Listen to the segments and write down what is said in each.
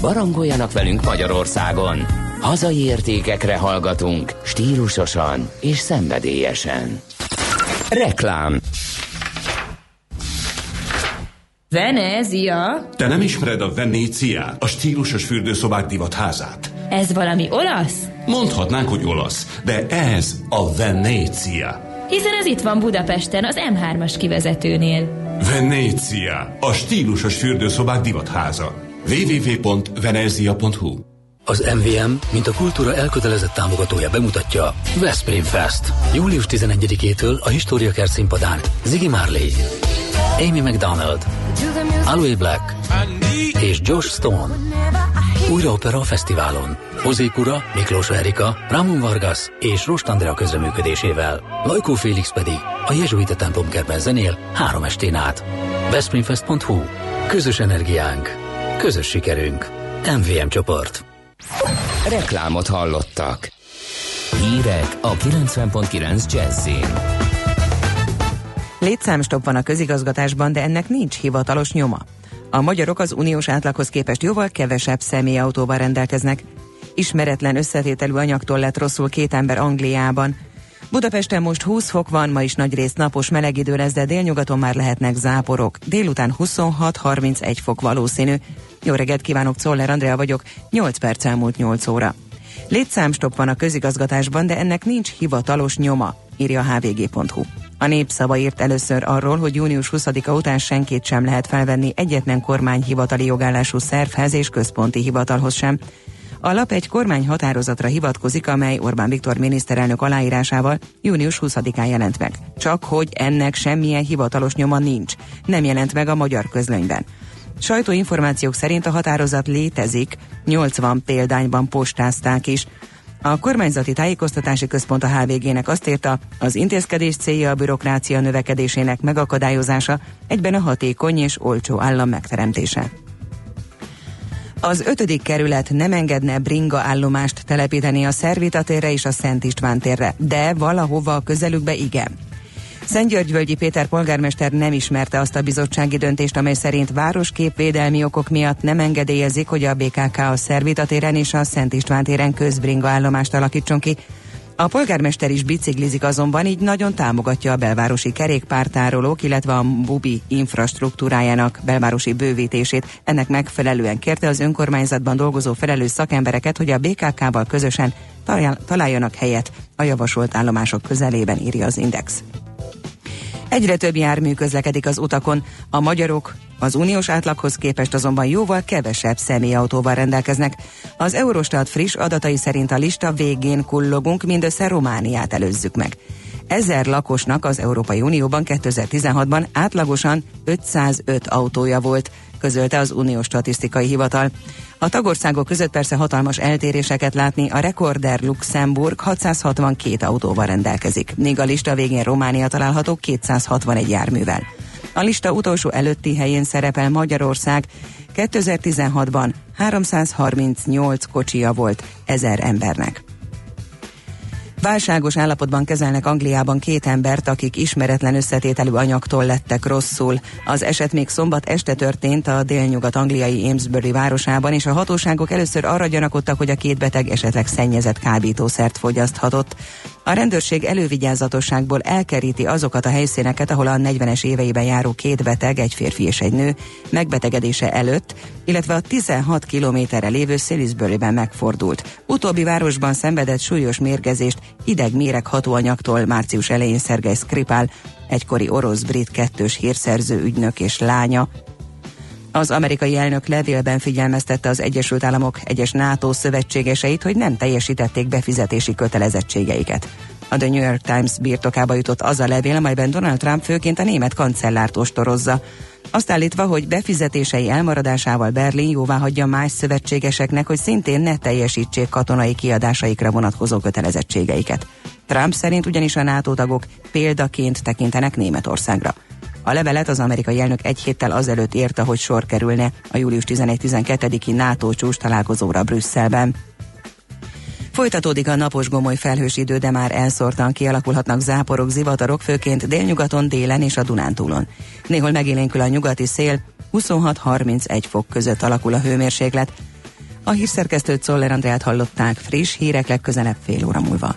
Barangoljanak velünk Magyarországon! Hazai értékekre hallgatunk, stílusosan és szenvedélyesen. Reklám Venezia? Te nem ismered a Venéciát, a stílusos fürdőszobák divatházát? Ez valami olasz? Mondhatnánk, hogy olasz, de ez a Venécia. Hiszen ez itt van Budapesten, az M3-as kivezetőnél. Venécia, a stílusos fürdőszobák divatháza www.venezia.hu Az MVM, mint a kultúra elkötelezett támogatója bemutatja Veszprém Fest. Július 11-től a Históriakert színpadán Ziggy Marley, Amy McDonald, Aloe Black és Josh Stone. Újra opera a fesztiválon. Hozé Kura, Miklós Erika, Ramon Vargas és Rost Andrea közreműködésével. Lajkó Félix pedig a Jezsuita templomkerben zenél három estén át. Veszprémfest.hu Közös energiánk. Közös sikerünk. MVM csoport. Reklámot hallottak. Hírek a 90.9 Jazzin. Létszámstopp van a közigazgatásban, de ennek nincs hivatalos nyoma. A magyarok az uniós átlaghoz képest jóval kevesebb személyautóval rendelkeznek. Ismeretlen összetételű anyagtól lett rosszul két ember Angliában. Budapesten most 20 fok van, ma is nagy részt napos meleg idő lesz, de délnyugaton már lehetnek záporok. Délután 26-31 fok valószínű. Jó reggelt kívánok, Czoller Andrea vagyok, 8 perc elmúlt 8 óra. Létszámstopp van a közigazgatásban, de ennek nincs hivatalos nyoma, írja a hvg.hu. A népszava írt először arról, hogy június 20-a után senkit sem lehet felvenni egyetlen kormányhivatali jogállású szervhez és központi hivatalhoz sem. A lap egy kormány határozatra hivatkozik, amely Orbán Viktor miniszterelnök aláírásával június 20-án jelent meg. Csak hogy ennek semmilyen hivatalos nyoma nincs. Nem jelent meg a magyar közlönyben. Sajtóinformációk szerint a határozat létezik, 80 példányban postázták is. A kormányzati tájékoztatási központ a HVG-nek azt írta, az intézkedés célja a bürokrácia növekedésének megakadályozása, egyben a hatékony és olcsó állam megteremtése. Az ötödik kerület nem engedne bringa állomást telepíteni a Szervita térre és a Szent István térre, de valahova a közelükbe igen. Szentgyörgyvölgyi Péter polgármester nem ismerte azt a bizottsági döntést, amely szerint városképvédelmi okok miatt nem engedélyezik, hogy a BKK a Szervita téren és a Szent István téren közbringa állomást alakítson ki. A polgármester is biciklizik azonban, így nagyon támogatja a belvárosi kerékpártárolók, illetve a Bubi infrastruktúrájának belvárosi bővítését. Ennek megfelelően kérte az önkormányzatban dolgozó felelős szakembereket, hogy a BKK-val közösen találjanak helyet a javasolt állomások közelében, írja az Index. Egyre több jármű közlekedik az utakon. A magyarok az uniós átlaghoz képest azonban jóval kevesebb személyautóval rendelkeznek. Az Eurostat friss adatai szerint a lista végén kullogunk, mindössze Romániát előzzük meg. Ezer lakosnak az Európai Unióban 2016-ban átlagosan 505 autója volt, közölte az Uniós Statisztikai Hivatal. A tagországok között persze hatalmas eltéréseket látni, a rekorder Luxemburg 662 autóval rendelkezik, míg a lista végén Románia található 261 járművel. A lista utolsó előtti helyén szerepel Magyarország, 2016-ban 338 kocsia volt ezer embernek. Válságos állapotban kezelnek Angliában két embert, akik ismeretlen összetételű anyagtól lettek rosszul. Az eset még szombat este történt a délnyugat-angliai Amesbury városában, és a hatóságok először arra gyanakodtak, hogy a két beteg esetleg szennyezett kábítószert fogyaszthatott. A rendőrség elővigyázatosságból elkeríti azokat a helyszíneket, ahol a 40-es éveiben járó két beteg, egy férfi és egy nő megbetegedése előtt, illetve a 16 kilométerre lévő Salisbury-ben megfordult. Utóbbi városban szenvedett súlyos mérgezést ideg-méreg hatóanyagtól március elején Szergej Skripál, egykori orosz-brit kettős hírszerző ügynök és lánya, az amerikai elnök levélben figyelmeztette az Egyesült Államok egyes NATO szövetségeseit, hogy nem teljesítették befizetési kötelezettségeiket. A The New York Times birtokába jutott az a levél, amelyben Donald Trump főként a német kancellárt ostorozza. Azt állítva, hogy befizetései elmaradásával Berlin jóvá hagyja más szövetségeseknek, hogy szintén ne teljesítsék katonai kiadásaikra vonatkozó kötelezettségeiket. Trump szerint ugyanis a NATO tagok példaként tekintenek Németországra. A levelet az amerikai elnök egy héttel azelőtt írta, hogy sor kerülne a július 11-12-i NATO csúcs találkozóra Brüsszelben. Folytatódik a napos gomoly felhős idő, de már elszórtan kialakulhatnak záporok, zivatarok, főként délnyugaton, délen és a Dunántúlon. Néhol megélénkül a nyugati szél, 26-31 fok között alakul a hőmérséklet. A hírszerkesztőt Szoller Andrát hallották friss hírek legközelebb fél óra múlva.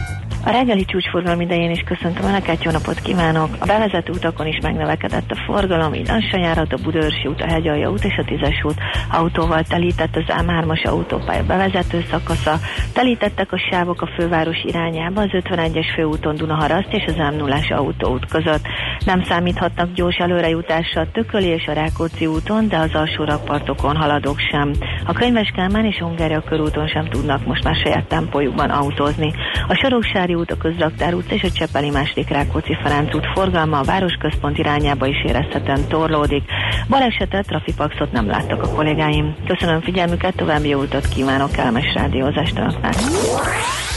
A reggeli csúcsforgalom idején is köszöntöm Önöket, jó napot kívánok! A bevezető utakon is megnövekedett a forgalom, így lassan járhat a Budörsi út, a Hegyalja út és a Tízes út autóval telített az M3-as autópálya bevezető szakasza, telítettek a sávok a főváros irányába az 51-es főúton Dunaharaszt és az m 0 autóút között. Nem számíthatnak gyors előrejutásra a Tököli és a Rákóczi úton, de az alsó rakpartokon haladók sem. A Könyves Kálmán és Hungária körúton sem tudnak most már saját tempójukban autózni. A Soroksári Vári út, a Közraktár út és a Csepeli második Rákóczi Ferenc út forgalma a városközpont irányába is érezhetően torlódik. Balesetet, trafipaxot nem láttak a kollégáim. Köszönöm figyelmüket, további jó utat kívánok, kellemes rádiózást önöknek.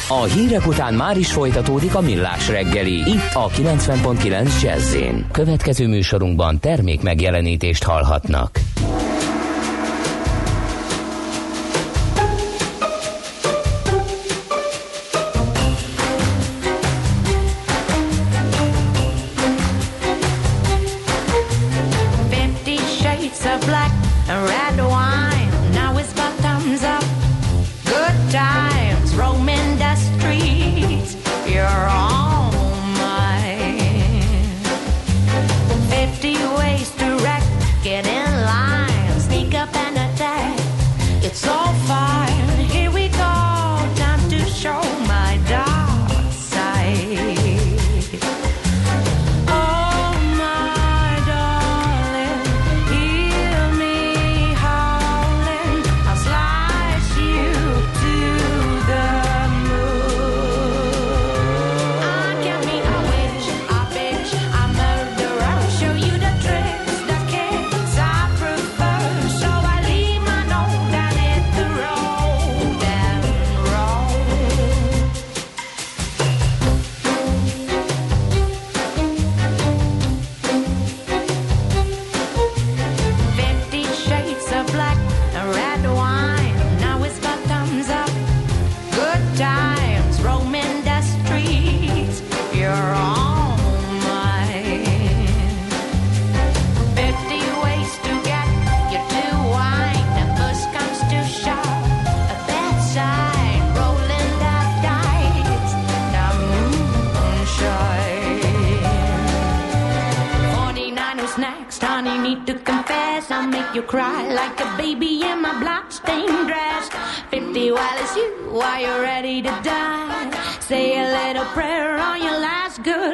A hírek után már is folytatódik a millás reggeli, itt a 90.9 jazz Következő műsorunkban termék megjelenítést hallhatnak. prayer on your last good.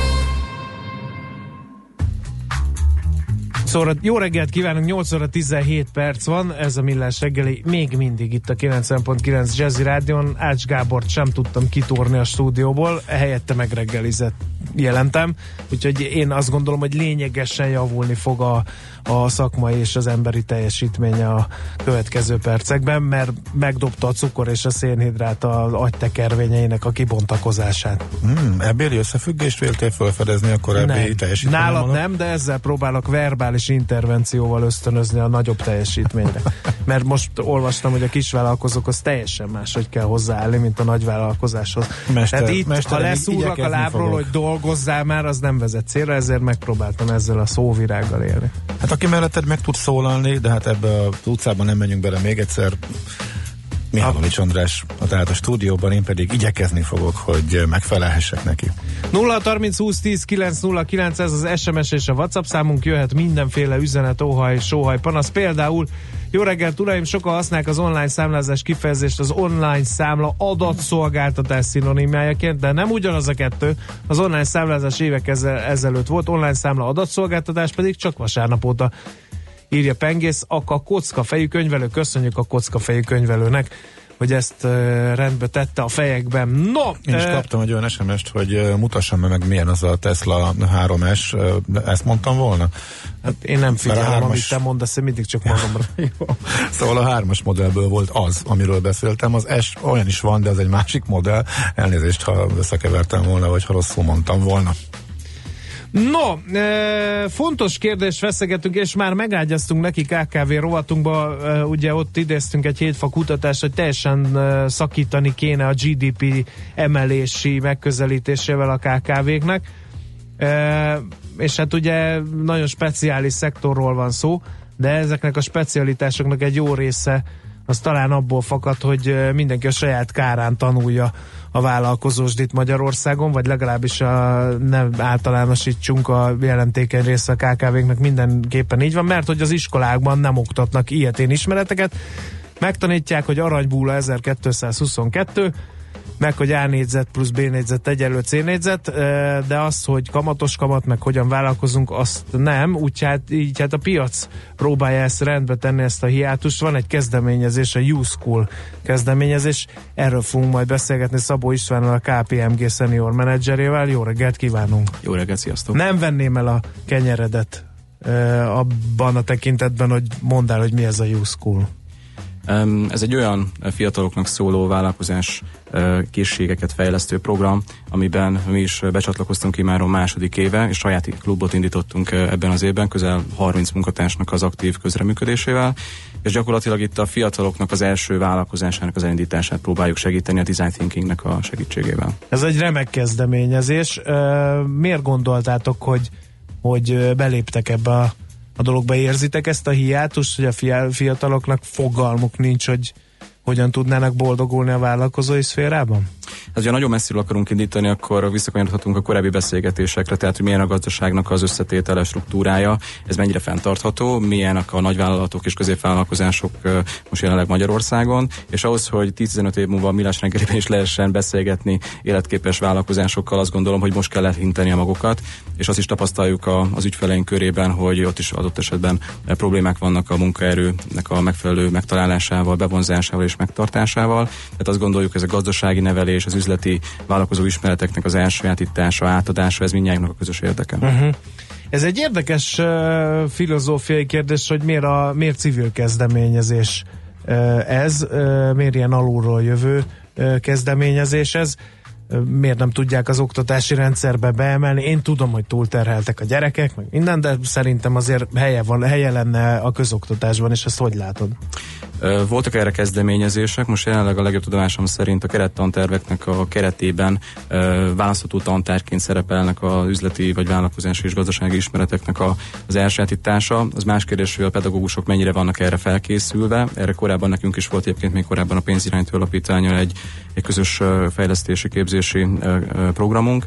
Szóval jó reggelt kívánunk, 8 óra 17 perc van, ez a Millás reggeli, még mindig itt a 90.9 Jazzy Rádion, Ács Gábort sem tudtam kitúrni a stúdióból, helyette megreggelizett jelentem, úgyhogy én azt gondolom, hogy lényegesen javulni fog a, a szakmai és az emberi teljesítménye a következő percekben, mert megdobta a cukor és a szénhidrát az agytekervényeinek a kibontakozását. Hmm, ebbéli összefüggést véltél felfedezni a korábbi teljesítmény? Nálad nem, de ezzel próbálok verbális intervencióval ösztönözni a nagyobb teljesítményre. Mert most olvastam, hogy a kisvállalkozókhoz teljesen máshogy kell hozzáállni, mint a nagyvállalkozáshoz. Mester, Tehát itt, mester, ha leszúrnak a lábról, fogok. hogy dolgozzál már, az nem vezet célra, ezért megpróbáltam ezzel a szóvirággal élni. Hát aki melletted meg tud szólalni, de hát ebbe a utcában nem menjünk bele még egyszer. Mihálovics András, tehát a stúdióban, én pedig igyekezni fogok, hogy megfelelhessek neki. 0 30 20 10 909 ez az SMS és a WhatsApp számunk, jöhet mindenféle üzenet, óhaj, sóhaj, panasz. Például jó reggelt, uraim! Sokan használják az online számlázás kifejezést az online számla adatszolgáltatás szinonimájaként, de nem ugyanaz a kettő. Az online számlázás évek ezelőtt volt, online számla adatszolgáltatás pedig csak vasárnap óta írja Pengész, a kocka fejű könyvelő, köszönjük a kocka fejű könyvelőnek hogy ezt rendbe tette a fejekben. No! Én is kaptam egy olyan SMS-t, hogy mutassam meg milyen az a Tesla 3S, uh, ezt mondtam volna? Hát én nem figyelem, hármas... amit te mondasz, én mindig csak magamra. szóval a hármas modellből volt az, amiről beszéltem. Az S olyan is van, de az egy másik modell. Elnézést, ha összekevertem volna, vagy ha rosszul mondtam volna. No, e, fontos kérdés feszegetünk, és már megágyaztunk neki KKV rovatunkba, e, ugye ott idéztünk egy hétfa kutatást, hogy teljesen e, szakítani kéne a GDP emelési megközelítésével a KKV-knek, e, és hát ugye nagyon speciális szektorról van szó, de ezeknek a specialitásoknak egy jó része az talán abból fakad, hogy mindenki a saját kárán tanulja a vállalkozósdit Magyarországon, vagy legalábbis a, ne általánosítsunk a jelentékeny része a KKV-knek mindenképpen így van, mert hogy az iskolákban nem oktatnak ilyetén ismereteket, megtanítják, hogy aranybúla 1222, meg hogy A négyzet plusz B négyzet egyelő C négyzet, de az, hogy kamatos kamat, meg hogyan vállalkozunk, azt nem, úgy hát, így hát a piac próbálja ezt rendbe tenni, ezt a hiátust. Van egy kezdeményezés, a U-School kezdeményezés, erről fogunk majd beszélgetni Szabó Istvánnal, a KPMG senior menedzserével. Jó reggelt kívánunk! Jó reggelt, sziasztok! Nem venném el a kenyeredet abban a tekintetben, hogy mondd el, hogy mi ez a U-School. Ez egy olyan fiataloknak szóló vállalkozás készségeket fejlesztő program, amiben mi is becsatlakoztunk ki már a második éve, és saját klubot indítottunk ebben az évben, közel 30 munkatársnak az aktív közreműködésével, és gyakorlatilag itt a fiataloknak az első vállalkozásának az elindítását próbáljuk segíteni a design thinkingnek a segítségével. Ez egy remek kezdeményezés. Miért gondoltátok, hogy, hogy beléptek ebbe a a dologba érzitek ezt a hiátust, hogy a fiataloknak fogalmuk nincs, hogy hogyan tudnának boldogulni a vállalkozói szférában? Hát, ha nagyon messziről akarunk indítani, akkor visszakanyarodhatunk a korábbi beszélgetésekre, tehát hogy milyen a gazdaságnak az összetétele, struktúrája, ez mennyire fenntartható, milyenek a nagyvállalatok és középvállalkozások most jelenleg Magyarországon, és ahhoz, hogy 10-15 év múlva a Millás reggelében is lehessen beszélgetni életképes vállalkozásokkal, azt gondolom, hogy most kell elhinteni a magukat, és azt is tapasztaljuk a, az ügyfeleink körében, hogy ott is adott esetben problémák vannak a munkaerőnek a megfelelő megtalálásával, bevonzásával és megtartásával. Tehát azt gondoljuk, ez a gazdasági nevelés, az üzleti vállalkozó ismereteknek az elsajátítása, átadása, ez mindjárt a közös érdeke. Uh-huh. Ez egy érdekes uh, filozófiai kérdés, hogy miért, a, miért civil kezdeményezés uh, ez, uh, miért ilyen alulról jövő uh, kezdeményezés ez miért nem tudják az oktatási rendszerbe beemelni. Én tudom, hogy túlterheltek a gyerekek, meg minden, de szerintem azért helye, van, helye lenne a közoktatásban, és ezt hogy látod? Voltak erre kezdeményezések, most jelenleg a legjobb tudomásom szerint a kerettanterveknek a keretében választható tantárként szerepelnek az üzleti vagy vállalkozási és gazdasági ismereteknek a, az elsajátítása. Az más kérdés, hogy a pedagógusok mennyire vannak erre felkészülve. Erre korábban nekünk is volt egyébként még korábban a pénzirányító alapítványon egy, egy közös fejlesztési képzési programunk.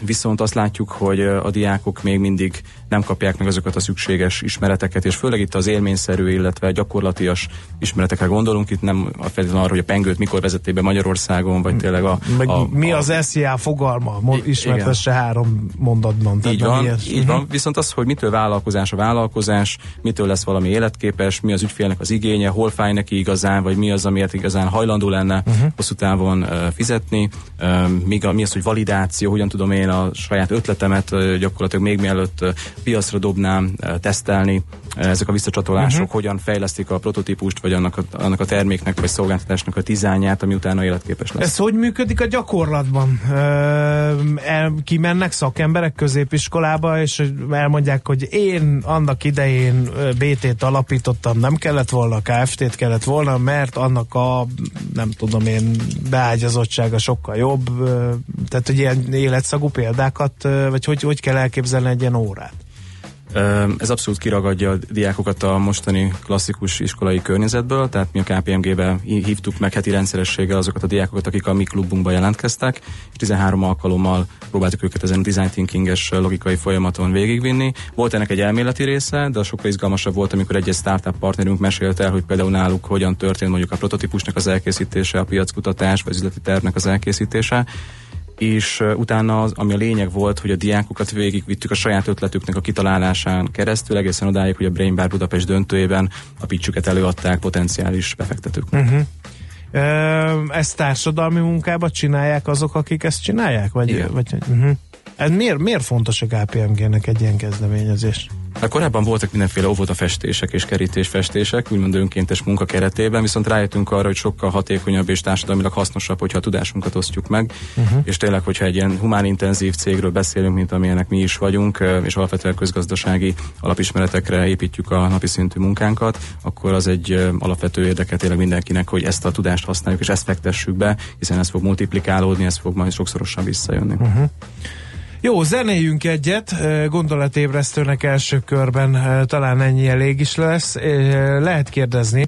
Viszont azt látjuk, hogy a diákok még mindig nem kapják meg azokat a szükséges ismereteket, és főleg itt az élményszerű, illetve gyakorlatias ismeretekre gondolunk, itt nem a feltétlenül arra, hogy a pengőt mikor vezették be Magyarországon, vagy tényleg a... Meg a, mi a, az SZIA fogalma? Ismertesse három mondatban. Így van, így van. Uh-huh. Viszont az, hogy mitől vállalkozás a vállalkozás, mitől lesz valami életképes, mi az ügyfélnek az igénye, hol fáj neki igazán, vagy mi az, amiért igazán hajlandó lenne uh-huh. hosszú távon uh, fizetni, uh, mi, mi az, hogy validáció, hogyan tudom én a saját ötletemet gyakorlatilag még mielőtt piacra dobnám, tesztelni, ezek a visszacsatolások uh-huh. hogyan fejlesztik a prototípust, vagy annak a, annak a terméknek, vagy szolgáltatásnak a dizájnját, ami utána életképes lesz. Ez hogy működik a gyakorlatban? El, kimennek szakemberek középiskolába, és elmondják, hogy én annak idején BT-t alapítottam, nem kellett volna, KFT-t kellett volna, mert annak a, nem tudom én, beágyazottsága sokkal jobb, tehát hogy ilyen életszagú példákat, vagy hogy, hogy kell elképzelni egy ilyen órát? Ez abszolút kiragadja a diákokat a mostani klasszikus iskolai környezetből, tehát mi a KPMG-be hívtuk meg heti rendszerességgel azokat a diákokat, akik a mi klubunkba jelentkeztek, és 13 alkalommal próbáltuk őket ezen a design thinkinges logikai folyamaton végigvinni. Volt ennek egy elméleti része, de sokkal izgalmasabb volt, amikor egy, egy startup partnerünk mesélte el, hogy például náluk hogyan történt mondjuk a prototípusnak az elkészítése, a piackutatás, vagy üzleti tervnek az elkészítése és utána az, ami a lényeg volt, hogy a diákokat végigvittük a saját ötletüknek a kitalálásán keresztül, egészen odáig, hogy a Brain Bar Budapest döntőjében a pitchüket előadták potenciális befektetők. Uh-huh. Ezt társadalmi munkába csinálják azok, akik ezt csinálják? Vagy, Igen. vagy, uh-huh. Ez miért, miért fontos a KPMG-nek egy ilyen kezdeményezés? Hát korábban voltak mindenféle óvodafestések és kerítésfestések, úgymond önkéntes munka keretében, viszont rájöttünk arra, hogy sokkal hatékonyabb és társadalmilag hasznosabb, hogyha a tudásunkat osztjuk meg, uh-huh. és tényleg, hogyha egy ilyen humánintenzív cégről beszélünk, mint amilyenek mi is vagyunk, és alapvetően közgazdasági alapismeretekre építjük a napi szintű munkánkat, akkor az egy alapvető érdeke tényleg mindenkinek, hogy ezt a tudást használjuk, és ezt fektessük be, hiszen ez fog multiplikálódni, ez fog majd sokszorosan visszajönni. Uh-huh. Jó, zenéjünk egyet, gondolatébresztőnek első körben talán ennyi elég is lesz. Lehet kérdezni,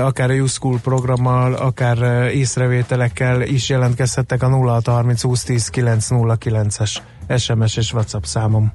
akár a YouSchool programmal, akár észrevételekkel is jelentkezhettek a 0630 2010 909-es SMS és WhatsApp számom.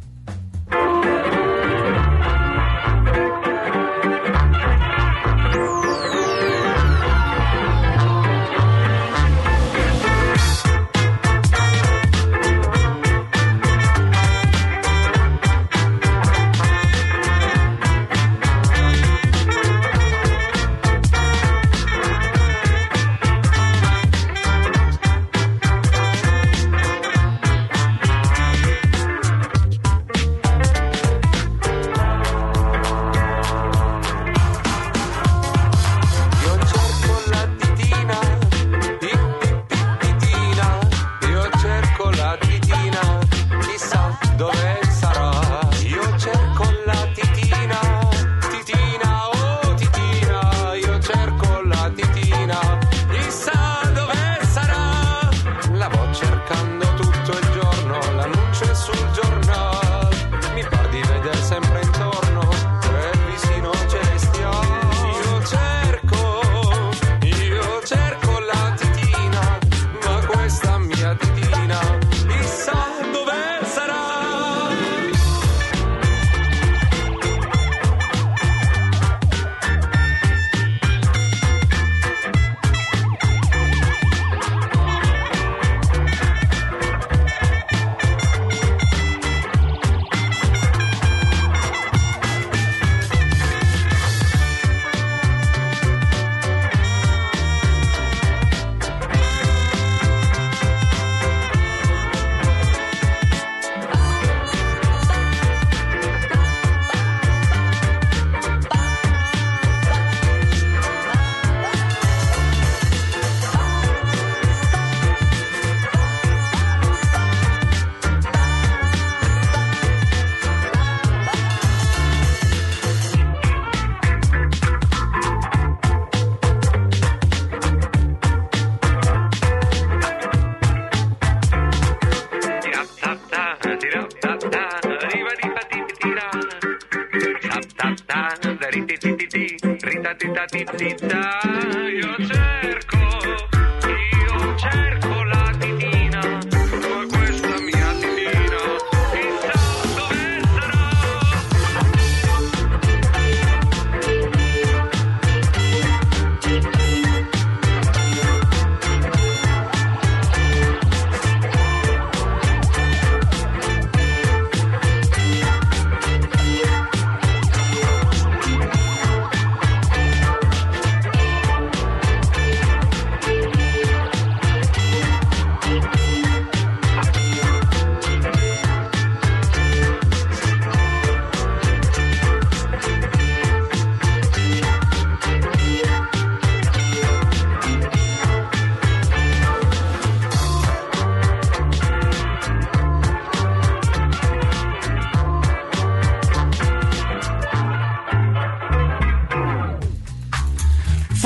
da di da di di da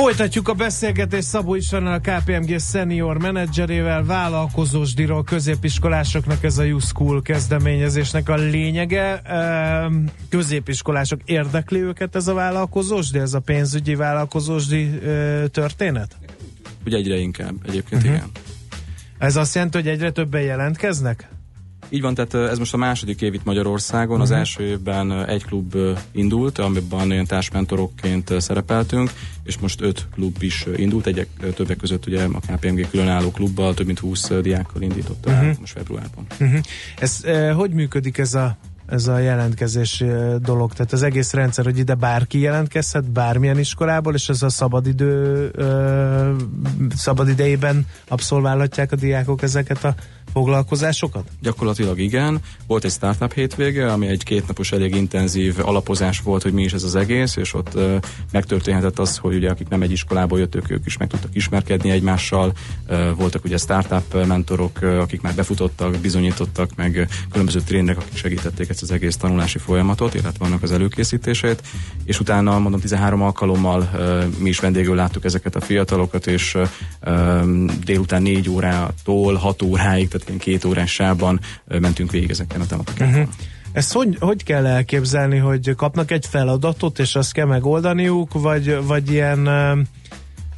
Folytatjuk a beszélgetést Szabó Istvánál, a KPMG senior menedzserével, vállalkozósdiról, középiskolásoknak ez a You School kezdeményezésnek a lényege. Ehm, Középiskolások érdekli őket ez a vállalkozósdi, ez a pénzügyi vállalkozósdi történet? Ugye egyre inkább egyébként, Mhm. igen. Ez azt jelenti, hogy egyre többen jelentkeznek? Így van, tehát ez most a második év itt Magyarországon. Az Mhm. első évben egy klub indult, amiben olyan társmentorokként szerepeltünk, és most öt klub is indult, egyek többek között ugye a KPMG különálló klubbal, több mint 20 diákkal indította Mhm. el most februárban. Uh-huh. Ez uh, hogy működik ez a ez a jelentkezés dolog, tehát az egész rendszer, hogy ide bárki jelentkezhet bármilyen iskolából, és ez a szabadidő ö, szabadidejében abszolválhatják a diákok ezeket a foglalkozásokat? Gyakorlatilag igen. Volt egy startup hétvége, ami egy kétnapos elég intenzív alapozás volt, hogy mi is ez az egész, és ott uh, megtörténhetett az, hogy ugye akik nem egy iskolából jöttek, ők is meg tudtak ismerkedni egymással. Uh, voltak ugye startup mentorok, uh, akik már befutottak, bizonyítottak, meg különböző trénerek, akik segítették ezt az egész tanulási folyamatot, illetve vannak az előkészítését. És utána, mondom, 13 alkalommal mi is vendégül láttuk ezeket a fiatalokat, és délután 4 órától 6 óráig, tehát ilyen két órás sávban uh, mentünk végig ezeken a tematikákon. Uh-huh. Ezt hogy, hogy kell elképzelni, hogy kapnak egy feladatot, és azt kell megoldaniuk, vagy, vagy ilyen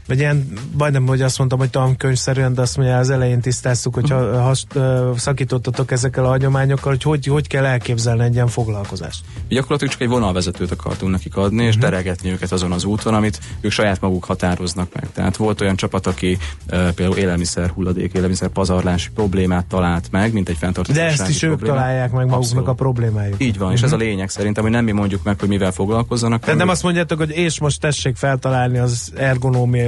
vagy ilyen, majdnem, hogy azt mondtam, hogy tankönyvszerűen, de azt mondja, az elején tisztáztuk, hogy ha, has, ö, szakítottatok ezekkel a hagyományokkal, hogy, hogy hogy kell elképzelni egy ilyen foglalkozást. Gyakorlatilag csak egy vonalvezetőt akartunk nekik adni, és teregetni őket azon az úton, amit ők saját maguk határoznak meg. Tehát volt olyan csapat, aki uh, például élelmiszer hulladék, élelmiszer pazarlási problémát talált meg, mint egy De fenntarthatósági ezt is ők problémát. találják meg maguknak Abszolút. a problémájukat. Így van, és ez a lényeg szerintem, hogy nem mi mondjuk meg, hogy mivel foglalkozzanak. Tehát nem azt mondjátok, hogy és most tessék feltalálni az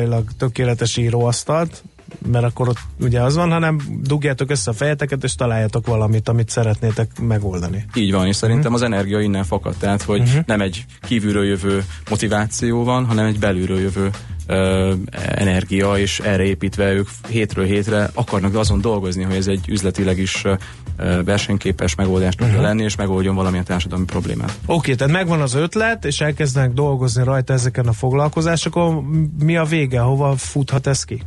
ergonómiailag tökéletes íróasztalt, mert akkor ott ugye az van, hanem dugjátok össze a fejeteket, és találjatok valamit, amit szeretnétek megoldani. Így van, és szerintem az energia innen fakad, tehát hogy Mhm. nem egy kívülről jövő motiváció van, hanem egy belülről jövő ö, energia, és erre építve ők hétről hétre akarnak azon dolgozni, hogy ez egy üzletileg is versenyképes megoldás tudja Mhm. lenni, és megoldjon valamilyen társadalmi problémát. Oké, tehát megvan az ötlet, és elkezdenek dolgozni rajta ezeken a foglalkozásokon. Mi a vége? Hova futhat ez ki?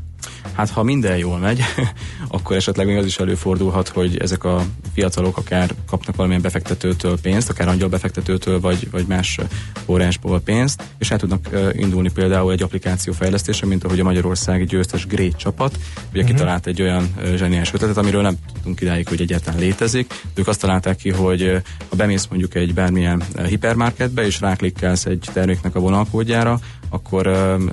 Hát ha minden jól megy, akkor esetleg még az is előfordulhat, hogy ezek a fiatalok akár kapnak valamilyen befektetőtől pénzt, akár angyalbefektetőtől, vagy, vagy más forrásból pénzt, és el tudnak indulni például egy applikáció fejlesztése, mint ahogy a Magyarországi győztes Great csapat, ugye Mhm. kitalált egy olyan zseniális ötletet, amiről nem tudtunk idáig, hogy egyáltalán létezik. Ők azt találták ki, hogy ha bemész mondjuk egy bármilyen hipermarketbe, és ráklikkelsz egy terméknek a vonalkódjára, akkor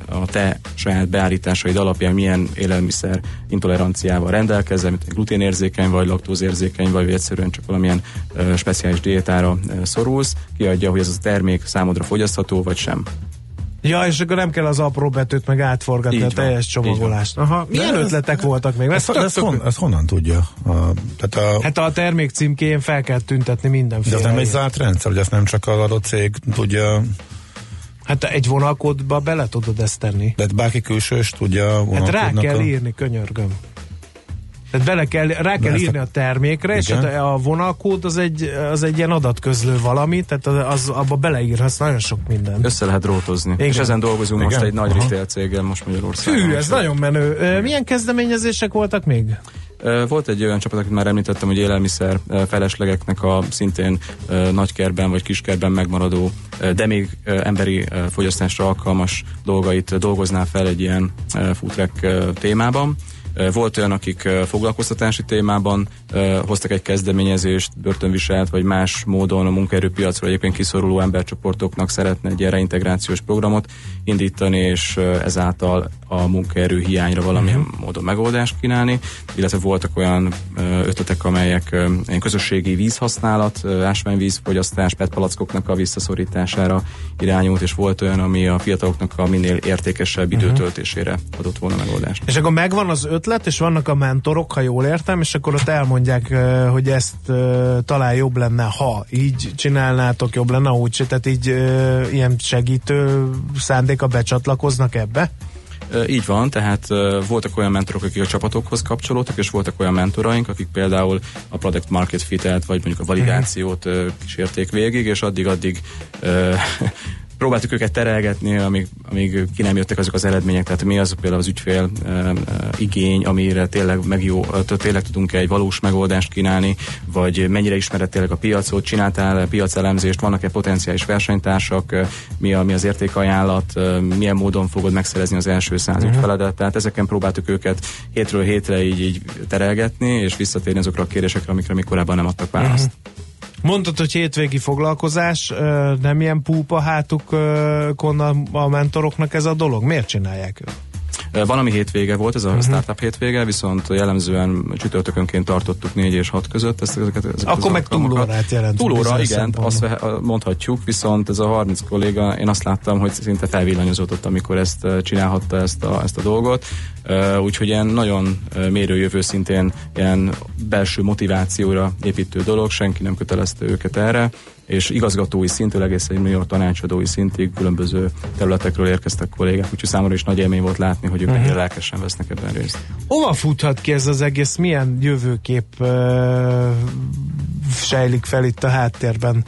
a te saját beállításaid alapján milyen élelmiszer intoleranciával rendelkezel, mint gluténérzékeny vagy, laktózérzékeny vagy, vagy egyszerűen csak valamilyen speciális diétára szorulsz, kiadja, hogy ez a termék számodra fogyasztható vagy sem. Ja, és akkor nem kell az apró betűt meg átforgatni Így a van, teljes így csomagolást. Aha, milyen De ez- ötletek voltak még? Ezt, ezt, hon, ezt honnan tudja? A, tehát a, Hát a termék címkéjén fel kell tüntetni de mindenféle. az nem egy zárt rendszer, hogy ezt nem csak az adott cég tudja, Hát egy vonalkódba bele tudod ezt tenni. de bárki külső is tudja Hát rá kell a... írni, könyörgöm. Tehát bele kell, rá kell írni a- a termékre, és Igen. a, a vonalkód az egy, az egy ilyen adatközlő valami, tehát az, az abba beleírhatsz nagyon sok minden. Össze lehet drótozni. Igen. És ezen dolgozunk Igen? most egy nagy Aha. retail céggel most Magyarországon. Fű, ez nagyon menő. Milyen kezdeményezések voltak még? Volt egy olyan csapat, akit már említettem, hogy élelmiszer feleslegeknek a szintén nagykerben vagy kiskerben megmaradó, de még emberi fogyasztásra alkalmas dolgait dolgozná fel egy ilyen ö, food truck ö, témában. Volt olyan, akik foglalkoztatási témában hoztak egy kezdeményezést, börtönviselt vagy más módon a munkaerőpiacról egyébként kiszoruló embercsoportoknak szeretne egy ilyen reintegrációs programot indítani, és ezáltal a munkaerő hiányra valamilyen uh-huh. módon megoldást kínálni, illetve voltak olyan ötletek, amelyek ilyen közösségi vízhasználat, ásványvízfogyasztás, petpalackoknak a visszaszorítására irányult, és volt olyan, ami a fiataloknak a minél értékesebb időtöltésére adott volna megoldást. És akkor megvan az ötlet, és vannak a mentorok, ha jól értem, és akkor ott elmondják, hogy ezt talán jobb lenne, ha így csinálnátok, jobb lenne, úgy, tehát így ilyen segítő szándéka becsatlakoznak ebbe. Így van, tehát voltak olyan mentorok, akik a csapatokhoz kapcsolódtak, és voltak olyan mentoraink, akik például a product market fitet, vagy mondjuk a validációt ö, kísérték végig, és addig-addig próbáltuk őket terelgetni, amíg, amíg ki nem jöttek azok az eredmények, tehát mi az például az ügyfél ö, igény, amire tényleg, meg jó, tényleg tudunk egy valós megoldást kínálni, vagy mennyire ismered tényleg a piacot, csináltál piacelemzést, vannak-e potenciális versenytársak, mi, a, mi az értékajánlat, milyen módon fogod megszerezni az első száz uh-huh. ügyfeledet, tehát ezeken próbáltuk őket hétről hétre így, így terelgetni, és visszatérni azokra a kérdésekre, amikre mi korábban nem adtak választ. Uh-huh. Mondtad, hogy hétvégi foglalkozás, nem ilyen púpa hátukon a, mentoroknak ez a dolog? Miért csinálják ők? Ö, Van, ami hétvége volt, ez a uh-huh. startup hétvége, viszont jellemzően csütörtökönként tartottuk 4 és 6 között ezt, ezeket, ezeket Akkor meg túlórát jelent Túlóra, igen, azt mondhatjuk, viszont ez a 30 kolléga, én azt láttam, hogy szinte felvillanyozódott, amikor ezt csinálhatta ezt a, ezt a dolgot. Úgyhogy ilyen nagyon mérőjövő szintén ilyen belső motivációra építő dolog, senki nem kötelezte őket erre, és igazgatói szintől egészen millió tanácsadói szintig különböző területekről érkeztek kollégák, úgyhogy számomra is nagy élmény volt látni, hogy Mhm. uh-huh. lelkesen vesznek ebben részt. Hova futhat ki ez az egész? Milyen jövőkép ö, sejlik fel itt a háttérben?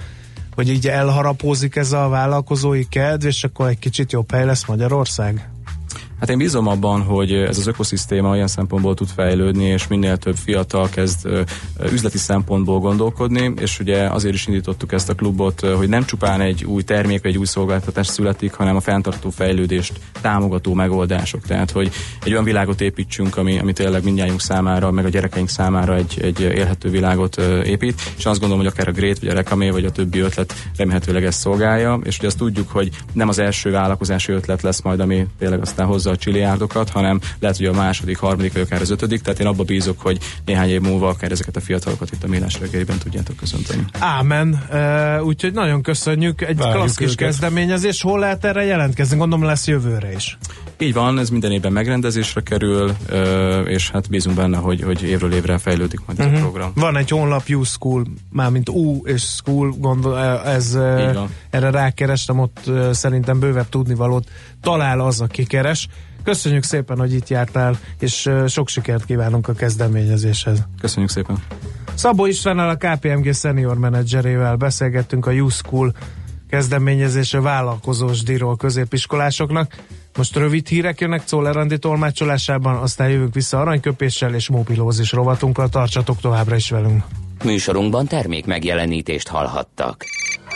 Hogy így elharapózik ez a vállalkozói kedv, és akkor egy kicsit jobb hely lesz Magyarország? Hát én bízom abban, hogy ez az ökoszisztéma ilyen szempontból tud fejlődni, és minél több fiatal kezd üzleti szempontból gondolkodni, és ugye azért is indítottuk ezt a klubot, hogy nem csupán egy új termék vagy egy új szolgáltatás születik, hanem a fenntartó fejlődést támogató megoldások. Tehát, hogy egy olyan világot építsünk, ami, ami tényleg mindjárt számára, meg a gyerekeink számára egy, egy élhető világot épít, és azt gondolom, hogy akár a Great, vagy a Rekamé, vagy a többi ötlet remélhetőleg ezt szolgálja, és ugye azt tudjuk, hogy nem az első vállalkozási ötlet lesz majd, ami tényleg aztán hozza a csiliárdokat, hanem lehet, hogy a második, harmadik, vagy akár az ötödik, tehát én abba bízok, hogy néhány év múlva akár ezeket a fiatalokat itt a Mélás reggeliben tudjátok köszönteni. Ámen. Uh, úgyhogy nagyon köszönjük. Egy Várjuk klassz kis őket. kezdeményezés. Hol lehet erre jelentkezni? Gondolom lesz jövőre is. Így van, ez minden évben megrendezésre kerül, és hát bízunk benne, hogy, hogy évről évre fejlődik majd ez Mhm. a program. Van egy honlap U School, mármint U és School, gondol, ez, erre rákerestem, ott szerintem bővebb tudnivalót talál az, aki keres. Köszönjük szépen, hogy itt jártál, és sok sikert kívánunk a kezdeményezéshez. Köszönjük szépen. Szabó Istvánnal, a KPMG senior menedzserével beszélgettünk a U School kezdeményezése vállalkozós díjról középiskolásoknak. Most rövid hírek jönnek Czoller Andi tolmácsolásában, aztán jövünk vissza aranyköpéssel és mobilózis rovatunkkal. Tartsatok továbbra is velünk. Műsorunkban termék megjelenítést hallhattak.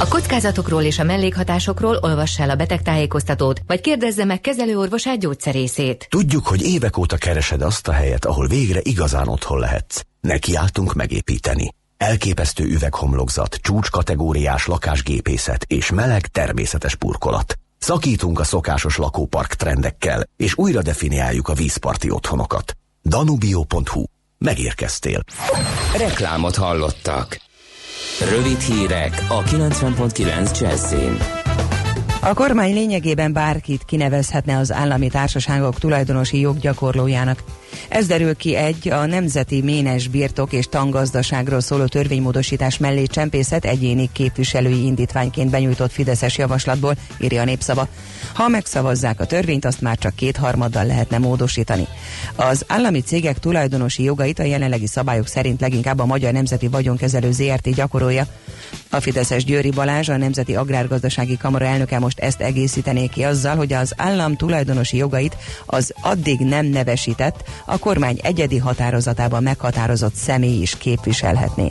A kockázatokról és a mellékhatásokról olvassa el a betegtájékoztatót, vagy kérdezze meg kezelőorvosát gyógyszerészét. Tudjuk, hogy évek óta keresed azt a helyet, ahol végre igazán otthon lehetsz. Nekiálltunk megépíteni. Elképesztő üveghomlokzat, csúcskategóriás lakásgépészet és meleg természetes burkolat. Szakítunk a szokásos lakópark trendekkel, és újra definiáljuk a vízparti otthonokat. Danubio.hu. Megérkeztél. Reklámot hallottak. Rövid hírek a 90.9 Jazzin. A kormány lényegében bárkit kinevezhetne az állami társaságok tulajdonosi joggyakorlójának. Ez derül ki egy a Nemzeti Ménes Birtok és Tangazdaságról szóló törvénymódosítás mellé csempészet egyéni képviselői indítványként benyújtott Fideszes javaslatból, írja a népszava. Ha megszavazzák a törvényt, azt már csak kétharmaddal lehetne módosítani. Az állami cégek tulajdonosi jogait a jelenlegi szabályok szerint leginkább a Magyar Nemzeti Vagyonkezelő ZRT gyakorolja. A Fideszes Győri Balázs, a Nemzeti Agrárgazdasági Kamara elnöke most ezt egészítené ki azzal, hogy az állam tulajdonosi jogait az addig nem nevesített, a kormány egyedi határozatában meghatározott személy is képviselhetné.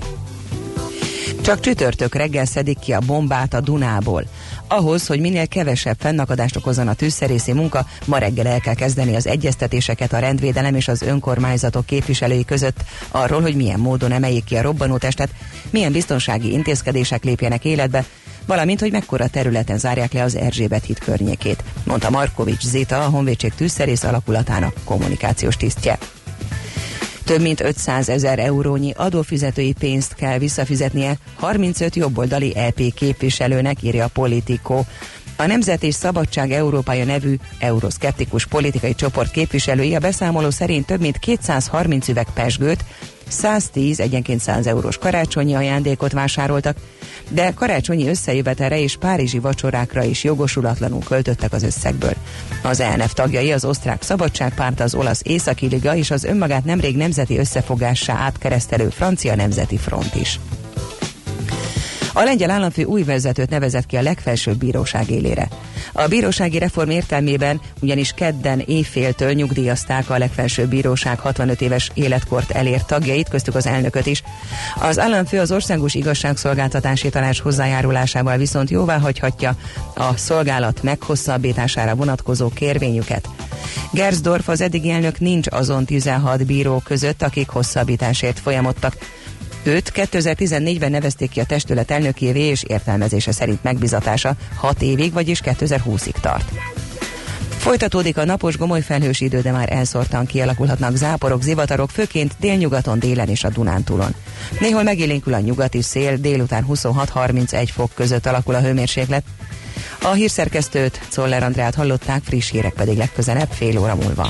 Csak csütörtök reggel szedik ki a bombát a Dunából. Ahhoz, hogy minél kevesebb fennakadást okozzon a tűzszerészi munka, ma reggel el kell kezdeni az egyeztetéseket a rendvédelem és az önkormányzatok képviselői között arról, hogy milyen módon emeljék ki a robbanótestet, milyen biztonsági intézkedések lépjenek életbe, valamint, hogy mekkora területen zárják le az Erzsébet híd környékét, mondta Markovics Zita, a Honvédség tűzszerész alakulatának kommunikációs tisztje. Több mint 500 ezer eurónyi adófizetői pénzt kell visszafizetnie 35 jobboldali EP képviselőnek, írja a Politico. A Nemzet és Szabadság Európája nevű euroszkeptikus politikai csoport képviselői a beszámoló szerint több mint 230 üveg pesgőt, 110 egyenként 100 eurós karácsonyi ajándékot vásároltak, de karácsonyi összejövetelre és párizsi vacsorákra is jogosulatlanul költöttek az összegből. Az ELNF tagjai az osztrák szabadságpárt, az olasz északi liga és az önmagát nemrég nemzeti összefogássá átkeresztelő francia nemzeti front is. A lengyel államfő új vezetőt nevezett ki a legfelsőbb bíróság élére. A bírósági reform értelmében ugyanis kedden éjféltől nyugdíjazták a legfelsőbb bíróság 65 éves életkort elért tagjait, köztük az elnököt is. Az államfő az országos igazságszolgáltatási tanács hozzájárulásával viszont jóvá hagyhatja a szolgálat meghosszabbítására vonatkozó kérvényüket. Gersdorf az eddigi elnök nincs azon 16 bíró között, akik hosszabbításért folyamodtak. Őt 2014-ben nevezték ki a testület elnökévé, és értelmezése szerint megbizatása 6 évig, vagyis 2020-ig tart. Folytatódik a napos gomoly felhős idő, de már elszórtan kialakulhatnak záporok, zivatarok, főként délnyugaton, délen és a Dunántúlon. Néhol megélénkül a nyugati szél, délután 26-31 fok között alakul a hőmérséklet. A hírszerkesztőt, Czoller Andrát hallották, friss hírek pedig legközelebb fél óra múlva.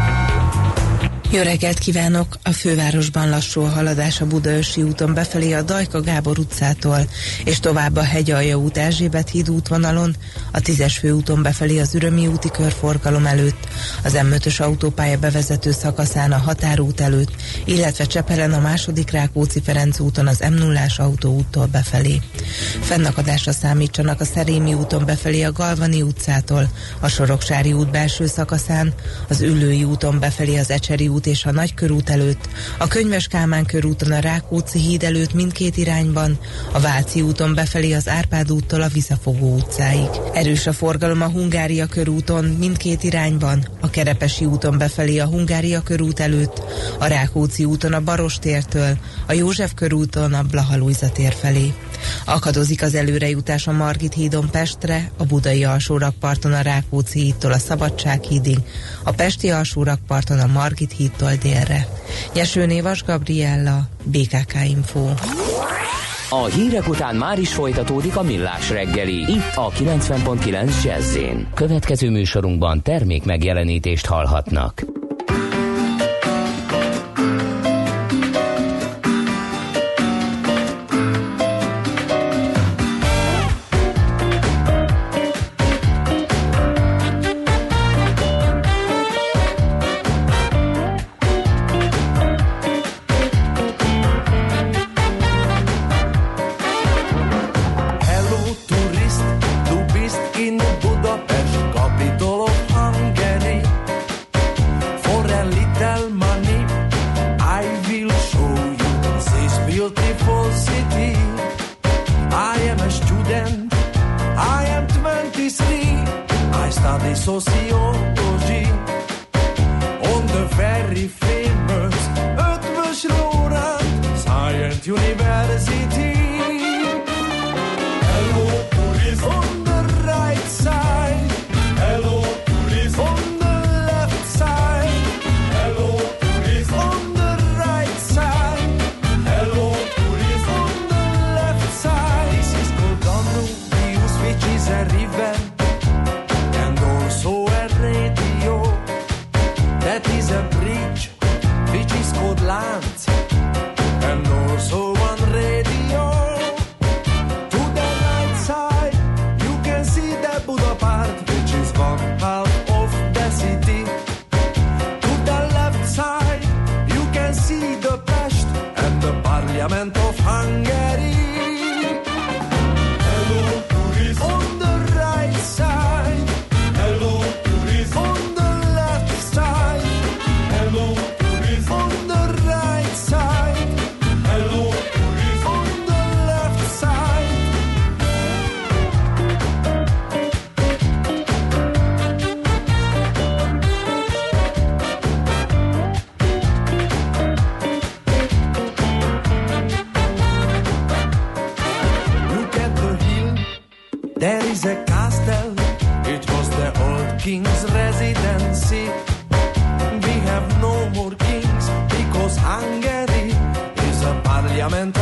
jó reggelt kívánok! A fővárosban lassú a haladás a Budaörsi úton befelé a Dajka Gábor utcától, és tovább a Hegyalja út Erzsébet híd útvonalon, a tízes főúton befelé az Ürömi úti körforgalom előtt, az M5-ös autópálya bevezető szakaszán a Határút előtt, illetve Csepelen a második Rákóczi-Ferenc úton az m 0 autóúttól befelé. Fennakadásra számítsanak a Szerémi úton befelé a Galvani utcától, a Soroksári út belső szakaszán, az Üllői úton befelé az Ecseri út és a Nagykörút előtt, a Könyves Kálmán körúton a Rákóczi híd előtt mindkét irányban, a Váci úton befelé az Árpád úttól a Visszafogó utcáig. Erős a forgalom a Hungária körúton mindkét irányban, a Kerepesi úton befelé a Hungária körút előtt, a Rákóczi úton a Barostértől, a József körúton a Blahalújza tér felé. Akadozik az előrejutás a Margit hídon Pestre, a Budai alsórakparton a Rákóczi hídtól a Szabadság hídig, a Pesti alsórakparton a Margit hídtól délre. Nyesőné Vas Gabriella, BKK Info. A hírek után már is folytatódik a millás reggeli, itt a 90.9 jazz Következő műsorunkban termék megjelenítést hallhatnak. Coming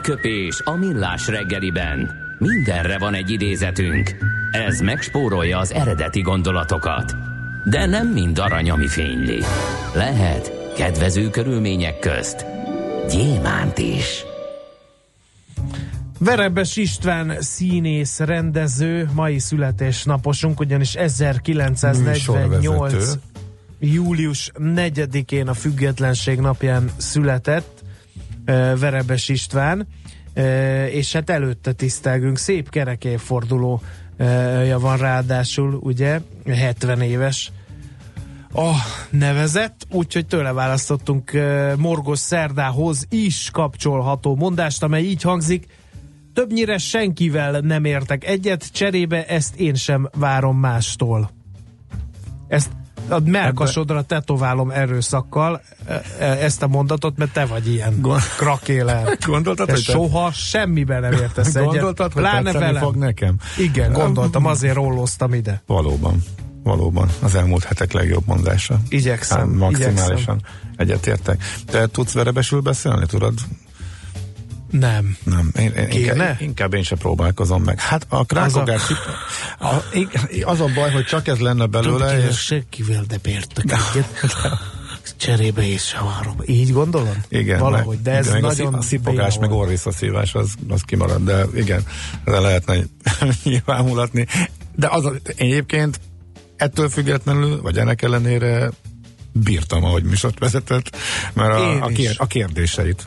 Aranyköpés a millás reggeliben. Mindenre van egy idézetünk. Ez megspórolja az eredeti gondolatokat. De nem mind arany, ami fényli. Lehet kedvező körülmények közt gyémánt is. Verebes István színész, rendező, mai születésnaposunk, ugyanis 1948 Műsorvezető. július 4-én a függetlenség napján született Verebes István, és hát előtte tisztelgünk, szép kerek évfordulója van ráadásul, ugye, 70 éves. A nevezett, úgyhogy tőle választottunk Morgos Szerdához is kapcsolható mondást, amely így hangzik, többnyire senkivel nem értek egyet, cserébe ezt én sem várom mástól. Ezt a melkasodra tetoválom erőszakkal e- e- ezt a mondatot, mert te vagy ilyen krakéler. Gondoltad, Te hogy te- soha semmiben nem értesz egyet. Gondoltad, hogy Pláne tetszeni velem. fog nekem? Igen, gondoltam, azért rolloztam ide. Valóban. Valóban. Az elmúlt hetek legjobb mondása. Igyekszem, Hát, maximálisan igyekszem. egyetértek. Te tudsz verebesül beszélni, tudod? Nem. Nem. Én, én, inkább, inkább én sem próbálkozom meg. Hát a krákogás... Az Az a... az a baj, hogy csak ez lenne belőle, Tudod, és senkivel nem értek egyet. Cserébe is sem várom. Így gondolod? Igen, Valahogy, de ez igen, nagyon A, a szipogás, meg orvisszaszívás, az, az kimarad, de igen, de lehetne nyilvánmulatni. De az a, egyébként ettől függetlenül, vagy ennek ellenére bírtam, ahogy műsort vezetett, mert a, a, kér, a kérdéseit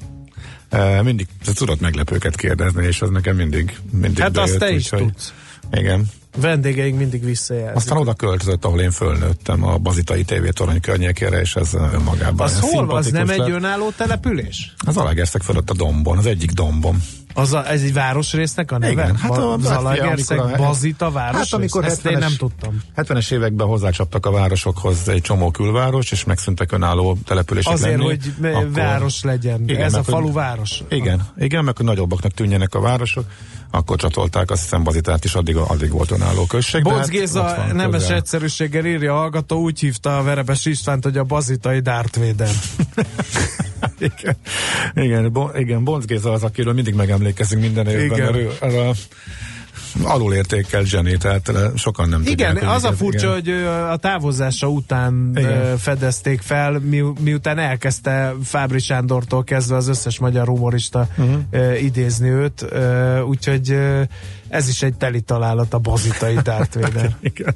mindig tudott meglepőket kérdezni, és az nekem mindig, mindig Hát azt bejött, te is úgyhogy- tudsz. Igen. Vendégeink mindig visszajelzik. Aztán oda költözött, ahol én fölnőttem, a Bazitai TV torony környékére, és ez önmagában Az hol van? Az nem szimpatikus egy lett. önálló település? Az Alegerszeg fölött a dombon, az egyik dombon. Az a, ez egy városrésznek a neve? Igen, hát a- Zalaegerszeg, amikor a- Bazita város? Hát amikor Ezt én 70-es nem tudtam. 70-es években hozzácsaptak a városokhoz egy csomó külváros, és megszűntek önálló települések Azért, lenni. hogy me- város legyen. Ez meg a falu város. Igen, igen, meg hogy nagyobbaknak tűnjenek a városok, akkor csatolták azt hiszem Bazitát is, addig, addig volt önálló község. de Bonc hát Géza van nemes közel. egyszerűséggel írja a hallgató, úgy hívta a Verebes Istvánt, hogy a bazitai Darth Vader. igen, igen, bo, igen, Bonc Géza az, akiről mindig megemlékezünk minden évben, Igen. mert ő az a alulértékelt zseni, tehát eh, sokan nem Igen, tudják. hogy az a furcsa, igen. hogy a távozása után Igen. ö, fedezték fel, mi, miután elkezdte Fábri Sándortól kezdve az összes magyar humorista uh-huh. idézni őt, úgyhogy ez is egy teli találat a bazitai Darth Vader. Igen.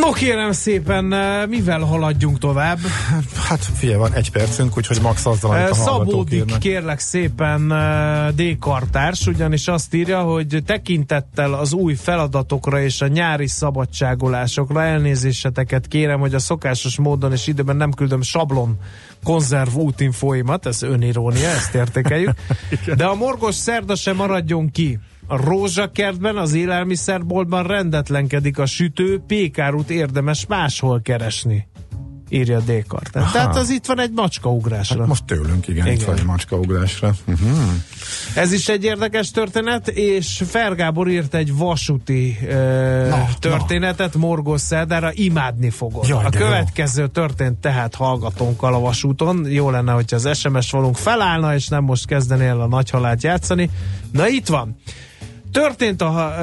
No kérem szépen, ö, mivel haladjunk tovább? Hát figyelj, van egy percünk, úgyhogy max azzal, amit a hallgatók Szabódik kérlek szépen ö, D. Kartárs, ugyanis azt írja, hogy tekintettel az új feladatokra és a nyári szabadságolásokra elnézéseteket kérem, hogy a szokásos módon és időben nem küldöm sablon konzerv útinfóimat, ez önirónia, ezt értékeljük, de a morgos szerda sem maradjon ki. A rózsakertben, az élelmiszerboltban rendetlenkedik a sütő, pékárút érdemes máshol keresni írja D. Kartár. Aha. Tehát az itt van egy macskaugrásra. Hát most tőlünk, igen, igen. itt Igen. vagy macskaugrásra. Uh-huh. Ez is egy érdekes történet, és Fergábor írt egy vasúti ö, Na, történetet Morgos Szerdára, imádni fogod. Jaj, a de jó. következő történt tehát hallgatónkkal a vasúton. Jó lenne, hogyha az SMS valunk felállna, és nem most kezdenél a nagy halált játszani. Na itt van. Történt a,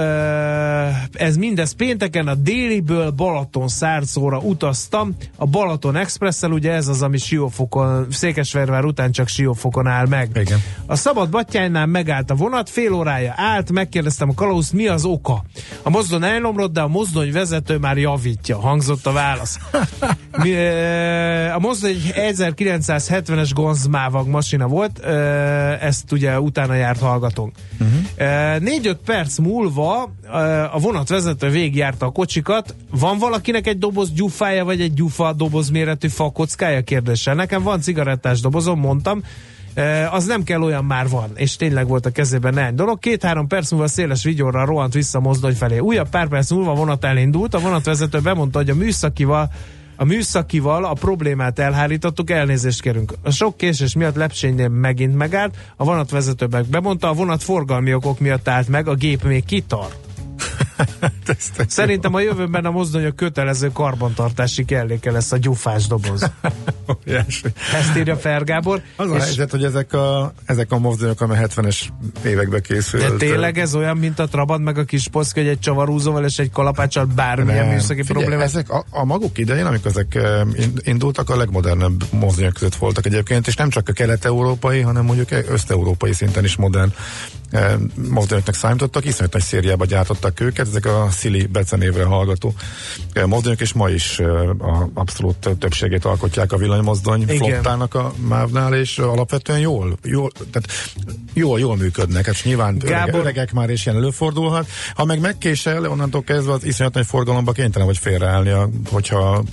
ez mindez pénteken a déliből Balaton szárcóra utaztam. A Balaton Expresszel, ugye ez az, ami Siófokon, Székesfehérvár után csak Siófokon áll meg. Igen. A Szabad Battyánynál megállt a vonat, fél órája állt, megkérdeztem a kalauzt, mi az oka. A mozdony elomlott, de a mozdony vezető már javítja, hangzott a válasz. Mi, a mozdony egy 1970-es gonzmávag masina volt, ezt ugye utána járt hallgatónk. Uh-huh. Négy-öt perc múlva ö, a vonatvezető végigjárta a kocsikat. Van valakinek egy doboz gyufája, vagy egy gyufa doboz méretű fakockája kérdéssel? Nekem van cigarettás dobozom, mondtam. E, az nem kell, olyan már van. És tényleg volt a kezében néhány dolog. Két-három perc múlva széles vigyorral rohant vissza mozdony felé. Újabb pár perc múlva vonat elindult. A vonatvezető bemondta, hogy a műszakival a műszakival a problémát elhárítottuk, elnézést kérünk. A sok késés miatt Lepsénynél megint megállt, a vonatvezető meg bemondta, a vonat forgalmi okok miatt állt meg, a gép még kitart. Szerintem a jövőben a mozdonyok kötelező karbantartási kelléke lesz a gyufás doboz. Ezt írja Fergábor. Az a helyzet, hogy ezek a, ezek a mozdonyok, amely 70-es években készült. de tényleg ez olyan, mint a Trabant meg a kis Poszki, hogy egy csavarúzóval és egy kalapáccsal bármilyen Nem. műszaki Figyelj, problémát. Ezek a, a maguk idején, amikor ezek eh, ind- indultak, a legmodernebb mozdonyok között voltak egyébként, és nem csak a kelet-európai, hanem mondjuk össze-európai szinten is modern mozdonyoknak számítottak, iszonyat nagy szériába gyártottak őket, ezek a Szili becenévre hallgató mozdonyok, és ma is eh, a abszolút többségét alkotják a villanymozdony Igen. flottának a mávnál, és alapvetően jól, jól, tehát jól, jól működnek. Hát nyilván Gábor- öregek már is ilyen előfordulhat. Ha meg megkésel, onnantól kezdve az iszonyat nagy forgalomba kénytelen vagy félreállni, hogyha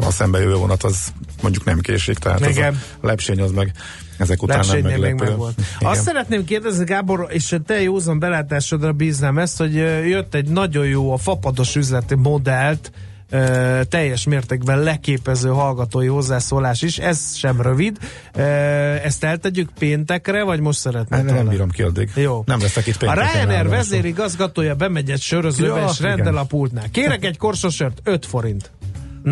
a szembe jövő vonat az mondjuk nem késik. Tehát az Igen. a lepsény az meg ezek után nem Lepsénynél még meglepő. meg volt. Igen. Azt szeretném kérdezni, Gábor, és a te józan belátásodra bíznám ezt, hogy jött egy nagyon jó a fapados üzleti modellt, ö, teljes mértékben leképező hallgatói hozzászólás is, ez sem rövid. Ö, ezt eltegyük péntekre, vagy most szeretnél? nem, nem bírom ki addig. Jó. Nem leszek itt A pénteken. Ryanair ráadásul. vezérigazgatója bemegy egy sörözőbe, Ja, és rendel igen. a pultnál. Kérek egy korsosört, 5 forint.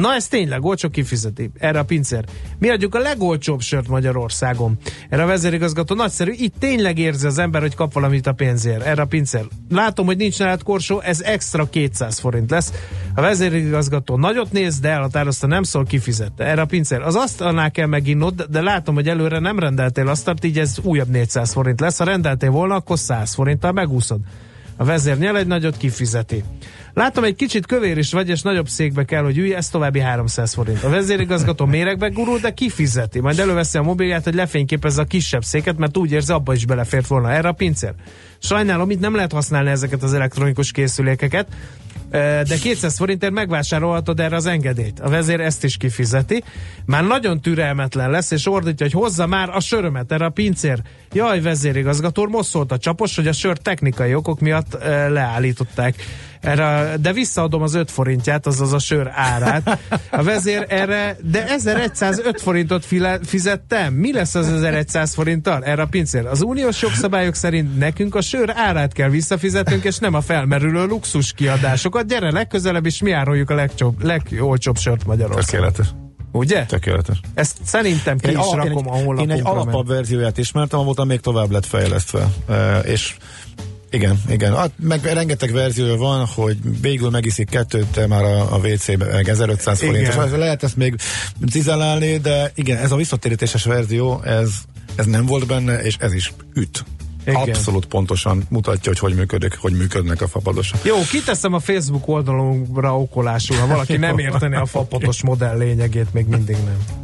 Na ez tényleg olcsó kifizeti. Erre a pincér. Mi adjuk a legolcsóbb sört Magyarországon. Erre a vezérigazgató nagyszerű. Itt tényleg érzi az ember, hogy kap valamit a pénzért. Erre a pincér. Látom, hogy nincs nálad korsó, ez extra 200 forint lesz. A vezérigazgató nagyot néz, de elhatározta, nem szól, kifizette. Erre a pincér. Az asztalnál kell meginnod, de látom, hogy előre nem rendeltél asztalt, így ez újabb 400 forint lesz. Ha rendeltél volna, akkor 100 forinttal megúszod. A vezér nyel egy nagyot, kifizeti. Látom, egy kicsit kövér is vagy, és nagyobb székbe kell, hogy ülj, ez további 300 forint. A vezérigazgató méregbe gurul, de kifizeti. Majd előveszi a mobilját, hogy lefényképezze a kisebb széket, mert úgy érzi, abba is belefért volna erre a pincér. Sajnálom, itt nem lehet használni ezeket az elektronikus készülékeket, de 200 forintért megvásárolhatod erre az engedélyt. A vezér ezt is kifizeti. Már nagyon türelmetlen lesz, és ordítja, hogy hozza már a sörömet erre a pincér. Jaj, vezérigazgató, most szólt a csapos, hogy a sör technikai okok miatt leállították. Erre, de visszaadom az 5 forintját, azaz a sör árát. A vezér erre, de 1105 forintot file, fizettem. Mi lesz az 1100 forinttal? Erre a pincér. Az uniós jogszabályok szerint nekünk a sör árát kell visszafizetnünk, és nem a felmerülő luxus kiadásokat. Gyere, legközelebb is mi áruljuk a legcsobb, legolcsóbb sört Magyarországon. Tökéletes. Ugye? Tökéletes. Ezt szerintem ki én is rakom a Én egy alapabb verzióját ismertem, amóta még tovább lett fejlesztve. E, és igen, igen. Hát, meg rengeteg verzió van, hogy végül megiszik kettőt, már a, a WC-be meg 1500 forint. Lehet ezt még cizelálni, de igen, ez a visszatérítéses verzió, ez, ez nem volt benne, és ez is üt. Igen. Abszolút pontosan mutatja, hogy hogy működik, hogy működnek a fapadosok. Jó, kiteszem a Facebook oldalunkra okolásul, ha valaki nem érteni a fapados modell lényegét, még mindig nem.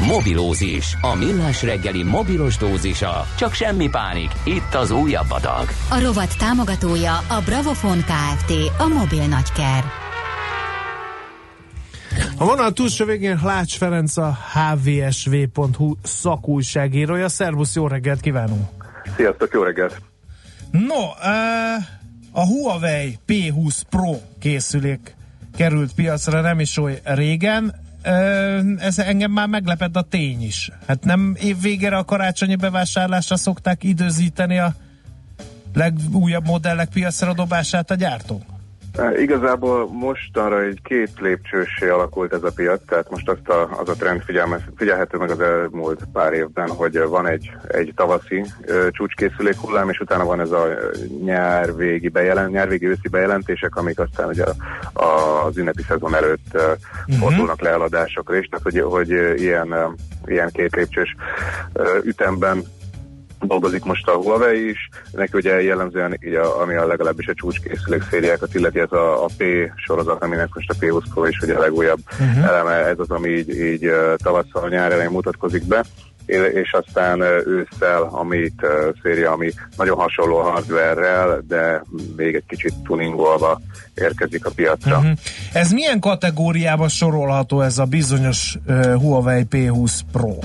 Mobilózis, a millás reggeli mobilos dózisa. Csak semmi pánik, itt az újabb adag. A rovat támogatója a Bravofon Kft. A mobil nagyker. A vonal túlsó végén Hlács Ferenc a hvsv.hu szakújságírója. Szervusz, jó reggelt kívánunk! Sziasztok, jó reggelt! No, a Huawei P20 Pro készülék került piacra nem is oly régen. Ez engem már meglepett a tény is. Hát nem év végére a karácsonyi bevásárlásra szokták időzíteni a legújabb modellek piacra dobását a gyártók? Igazából mostanra egy két lépcsősé alakult ez a piac, tehát most azt a, az a trend figyelhető meg az elmúlt pár évben, hogy van egy, egy tavaszi ö, csúcskészülék hullám, és utána van ez a nyárvégi, bejelent, nyárvégi őszi bejelentések, amik aztán ugye a, a, az ünnepi szezon előtt ö, uh-huh. fordulnak le eladásokra is, tehát hogy, hogy ilyen, ö, ilyen két lépcsős ö, ütemben dolgozik most a Huawei is, neki ugye jellemzően, így a, ami a legalábbis a csúcskészülék szériákat illeti, ez a, a P sorozat, aminek most a P20 Pro is ugye a legújabb uh-huh. eleme, ez az, ami így, így tavasszal, nyár elején mutatkozik be és aztán ősszel, amit széria, ami nagyon hasonló hardware de még egy kicsit tuningolva érkezik a piacra. Uh-huh. Ez milyen kategóriába sorolható ez a bizonyos uh, Huawei P20 Pro?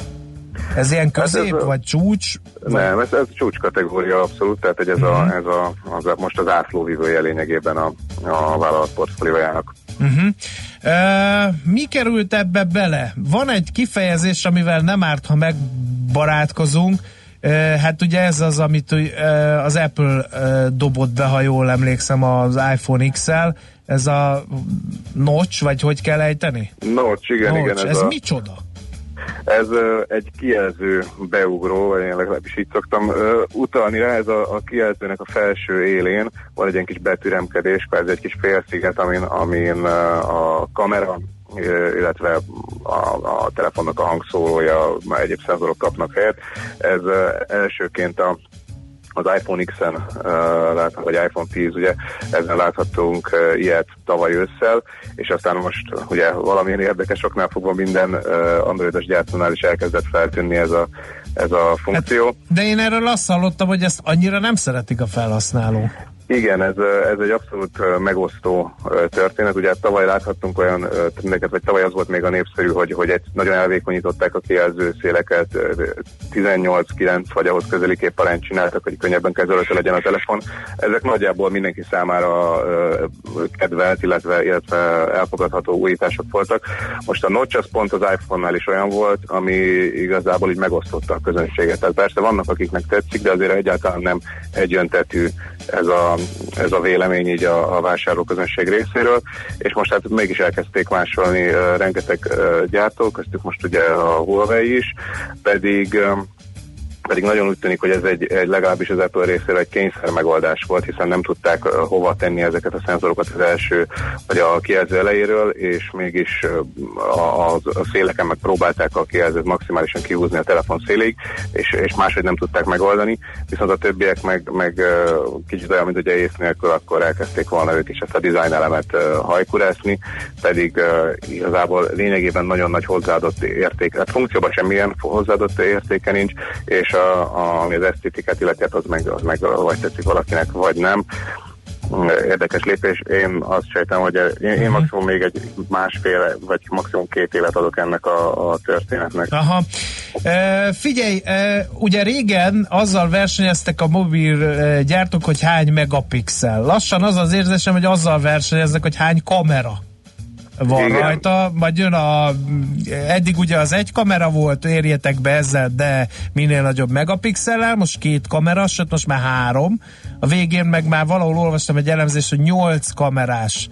Ez ilyen közép, hát ez, vagy csúcs? Nem, ez, ez csúcs kategória abszolút, tehát hogy ez, uh-huh. a, mhm. ez a, az a, most az átlóvívője lényegében a, a vállalat portfóliójának. Uh-huh. Uh, mi került ebbe bele? Van egy kifejezés, amivel nem árt, ha megbarátkozunk, hát ugye ez az, amit az Apple dobott be, ha jól emlékszem, az iPhone X-el, ez a notch, vagy hogy kell ejteni? Notch, igen, notch. igen. Ez, ez a... micsoda? Ez egy kijelző beugró, vagy én legalábbis így szoktam utalni rá, ez a, a kijelzőnek a felső élén van egy ilyen kis betűremkedés, ez egy kis félsziget, amin, amin a kamera illetve a, a telefonnak a hangszórója, már egyéb szenzorok kapnak helyet. Ez elsőként a az iPhone X-en uh, vagy iPhone 10, ugye ezen láthattunk uh, ilyet tavaly ősszel, és aztán most ugye valamilyen érdekes oknál fogva minden uh, androidos gyártónál is elkezdett feltűnni ez a, ez a funkció. Hát, de én erről azt hallottam, hogy ezt annyira nem szeretik a felhasználók. Igen, ez, ez egy abszolút megosztó történet. Ugye tavaly láthattunk olyan trendeket, vagy tavaly az volt még a népszerű, hogy, hogy egy, nagyon elvékonyították a kijelző széleket, 18-9 vagy ahhoz közeli képarányt csináltak, hogy könnyebben kezelhető legyen a telefon. Ezek nagyjából mindenki számára kedvelt, illetve, illetve elfogadható újítások voltak. Most a Notch az pont az iPhone-nál is olyan volt, ami igazából így megosztotta a közönséget. Tehát persze vannak, akiknek tetszik, de azért egyáltalán nem egyöntetű ez a, ez a vélemény így a, a vásárlóközönség részéről, és most hát mégis elkezdték másolni rengeteg gyártók, köztük most ugye a Huawei is, pedig pedig nagyon úgy tűnik, hogy ez egy, egy legalábbis az Apple részéről egy kényszer megoldás volt, hiszen nem tudták hova tenni ezeket a szenzorokat az első vagy a kijelző elejéről, és mégis a, a, széleken meg próbálták a kijelzőt maximálisan kihúzni a telefon szélig, és, és máshogy nem tudták megoldani, viszont a többiek meg, meg kicsit olyan, mint ugye ész nélkül, akkor elkezdték volna ők is ezt a design elemet hajkurászni, pedig igazából lényegében nagyon nagy hozzáadott érték, hát funkcióban semmilyen hozzáadott értéke nincs, és a, a, ami az esztétikát illeti, hát az meg, az meg vagy tetszik valakinek, vagy nem érdekes lépés. Én azt sejtem, hogy én, én uh-huh. maximum még egy másfél, vagy maximum két évet adok ennek a, a történetnek. Aha. E, figyelj, e, ugye régen azzal versenyeztek a mobil e, gyártók, hogy hány megapixel. Lassan az az érzésem, hogy azzal versenyeznek, hogy hány kamera van Igen. rajta, majd jön a eddig ugye az egy kamera volt, érjetek be ezzel, de minél nagyobb megapixellel, most két kamera, sőt most már három. A végén meg már valahol olvastam egy elemzést, hogy nyolc kamerás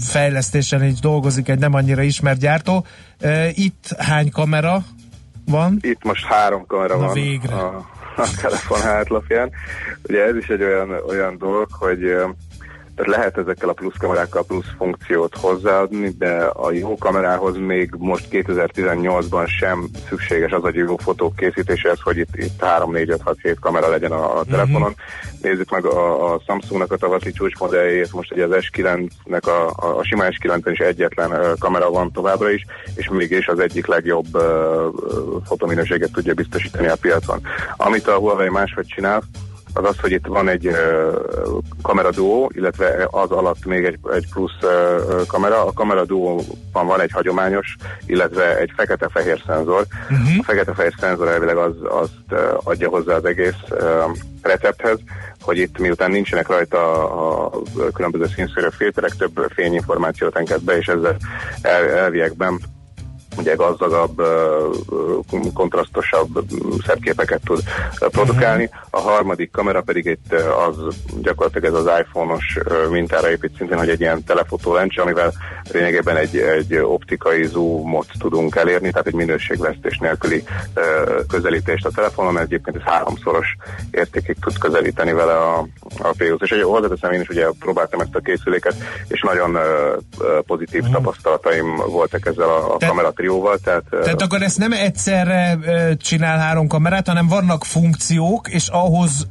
fejlesztésen így dolgozik egy nem annyira ismert gyártó. Itt hány kamera van? Itt most három kamera Na van. végre. A, a telefon hátlapján. Ugye ez is egy olyan, olyan dolog, hogy Tehát lehet ezekkel a plusz kamerákkal plusz funkciót hozzáadni, de a jó kamerához még most 2018-ban sem szükséges az a jó fotók készítéséhez, hogy itt, itt 3, 4, 5, 6, 7 kamera legyen a, a telefonon. Uh-huh. Nézzük meg a, a Samsungnak a tavaszi csúcsmodelljét, most ugye az S9-nek a, a, a sima S9-en is egyetlen kamera van továbbra is, és mégis az egyik legjobb uh, fotominőséget tudja biztosítani a piacon. Amit a Huawei máshogy csinál, az az, hogy itt van egy uh, kamera duo, illetve az alatt még egy, egy plusz uh, kamera. A kamera duóban van egy hagyományos, illetve egy fekete-fehér szenzor. Uh-huh. A fekete-fehér szenzor elvileg az, azt uh, adja hozzá az egész uh, recepthez, hogy itt miután nincsenek rajta a különböző színszörök filterek, több fényinformációt enged be, és ezzel el, elviekben ugye gazdagabb, kontrasztosabb, szebb képeket tud produkálni. A harmadik kamera pedig itt az gyakorlatilag ez az iPhone-os mintára épít szintén, hogy egy ilyen telefotó lencse, amivel lényegében egy, egy optikai zoomot tudunk elérni, tehát egy minőségvesztés nélküli közelítést a telefonon, mert egyébként ez háromszoros értékig tud közelíteni vele a, a P20. És egy hozzáteszem, én is ugye próbáltam ezt a készüléket, és nagyon pozitív uh-huh. tapasztalataim voltak ezzel a, a kamera trióval. Tehát, tehát akkor ezt nem egyszerre csinál három kamerát, hanem vannak funkciók, és ahhoz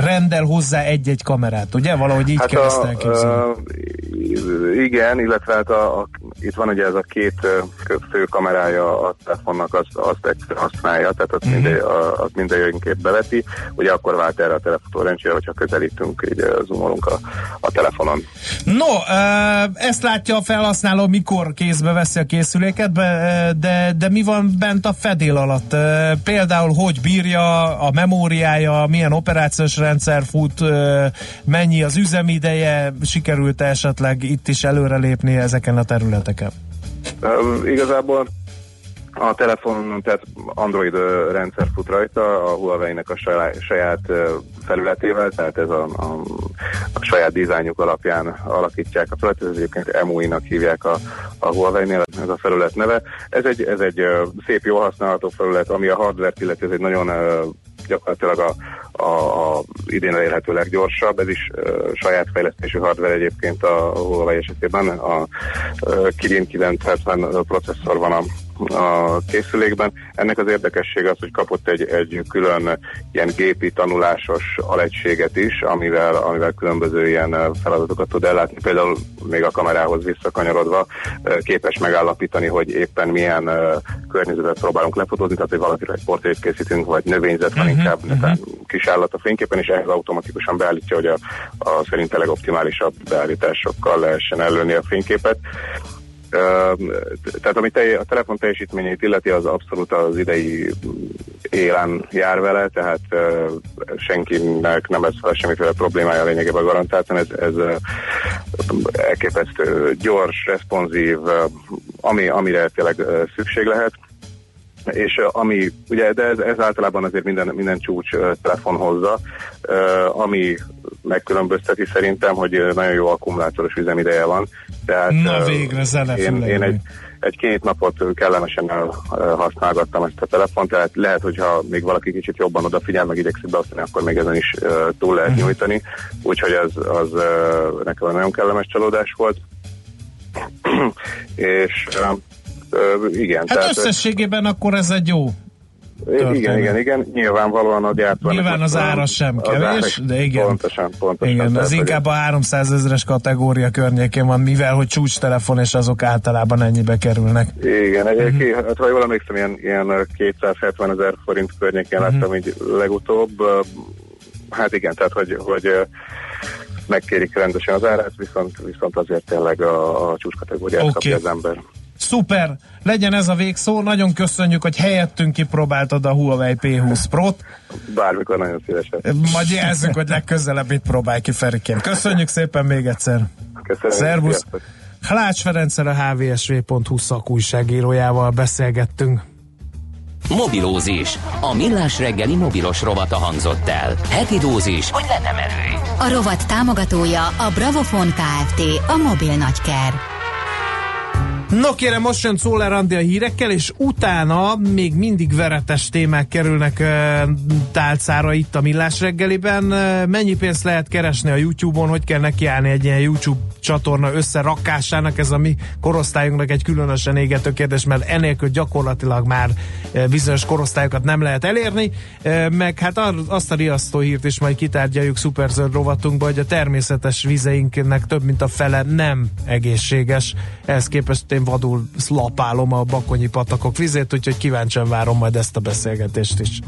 rendel hozzá egy-egy kamerát, ugye? Valahogy így hát kell a, ezt elképzelni. Uh, igen, illetve hát a, a, itt van ugye ez a két fő kamerája a telefonnak, azt, azt használja, tehát azt, uh-huh. minden, azt mindenképp beveti, ugye akkor vált erre a telefonrendszer, hogyha közelítünk, így zoomolunk a, a telefonon. No, ezt látja a felhasználó, mikor kézbe veszi a készüléket, de, de mi van bent a fedél alatt? Például, hogy bírja a memóriája, milyen operációs rendszer fut, mennyi az üzemideje, sikerült esetleg itt is előrelépni ezeken a területeken? Igazából a telefonon, tehát Android rendszer fut rajta, a Huawei-nek a saját, felületével, tehát ez a, a, a saját dizájnjuk alapján alakítják a felületet, ez egyébként EMUI-nak hívják a, a Huawei-nél, ez a felület neve. Ez egy, ez egy szép, jó használható felület, ami a hardware illeti, ez egy nagyon gyakorlatilag a, a, a idén elérhető leggyorsabb, ez is uh, saját fejlesztésű hardware egyébként a Huawei esetében, a uh, Kirin 970 processzor van a a készülékben. Ennek az érdekessége az, hogy kapott egy, egy külön ilyen gépi tanulásos alegységet is, amivel, amivel különböző ilyen feladatokat tud ellátni. Például még a kamerához visszakanyarodva képes megállapítani, hogy éppen milyen környezetet próbálunk lefotózni, tehát hogy valakire egy portrét készítünk, vagy növényzet van uh-huh, inkább, uh-huh. kis állat a fényképen, és ehhez automatikusan beállítja, hogy a, a szerint legoptimálisabb beállításokkal lehessen előni a fényképet tehát ami a telefon teljesítményét illeti, az abszolút az idei élen jár vele, tehát senkinek nem lesz fel semmiféle problémája lényegében garantáltan. Ez, ez elképesztő gyors, responsív, ami, amire tényleg szükség lehet és ami, ugye, de ez, ez általában azért minden, minden csúcs telefon hozza, ami megkülönbözteti szerintem, hogy nagyon jó akkumulátoros üzemideje van. Tehát, Na végre, zene én, én egy, egy-két napot kellemesen használgattam ezt a telefont, tehát lehet, hogyha még valaki kicsit jobban odafigyel, meg igyekszik beosztani, akkor még ezen is túl lehet uh-huh. nyújtani, úgyhogy az, az nekem nagyon kellemes csalódás volt. és igen. Hát tehát, összességében akkor ez egy jó Történet. Igen, igen, igen. Nyilvánvalóan a gyártó. Nyilván az ára sem kevés, de igen. Pontosan, pontosan. Igen, ez inkább a 300 ezeres kategória környékén van, mivel hogy csúcstelefon, és azok általában ennyibe kerülnek. Igen, egyébként, uh-huh. hát ha jól emlékszem, ilyen, ilyen 270 ezer forint környékén uh-huh. láttam így legutóbb. Hát igen, tehát hogy, hogy megkérik rendesen az árát, viszont, viszont azért tényleg a, a csúcskategóriát okay. kapja az ember. Szuper, legyen ez a végszó. Nagyon köszönjük, hogy helyettünk kipróbáltad a Huawei P20 Pro-t. Bármikor nagyon szívesen. Majd jelzünk, hogy legközelebb itt próbálj ki, Ferikém. Köszönjük szépen még egyszer. Köszönöm. Szervusz. Halács Ferenccel a hvsv.hu szakújságírójával beszélgettünk. Mobilózis. A millás reggeli mobilos rovata hangzott el. Heti dózis, hogy lenne merő. A rovat támogatója a Bravofon Kft. A mobil nagyker. No kérem, most jön Szóler Andi a hírekkel, és utána még mindig veretes témák kerülnek tálcára itt a Millás reggeliben. Mennyi pénzt lehet keresni a YouTube-on, hogy kell nekiállni egy ilyen YouTube csatorna összerakásának, ez a mi korosztályunknak egy különösen égető kérdés, mert enélkül gyakorlatilag már bizonyos korosztályokat nem lehet elérni, meg hát azt a riasztó hírt is majd kitárgyaljuk szuperzöld rovatunkba, hogy a természetes vizeinknek több mint a fele nem egészséges. Ehhez képest én vadul lapálom a bakonyi patakok vizét, úgyhogy kíváncsian várom majd ezt a beszélgetést is.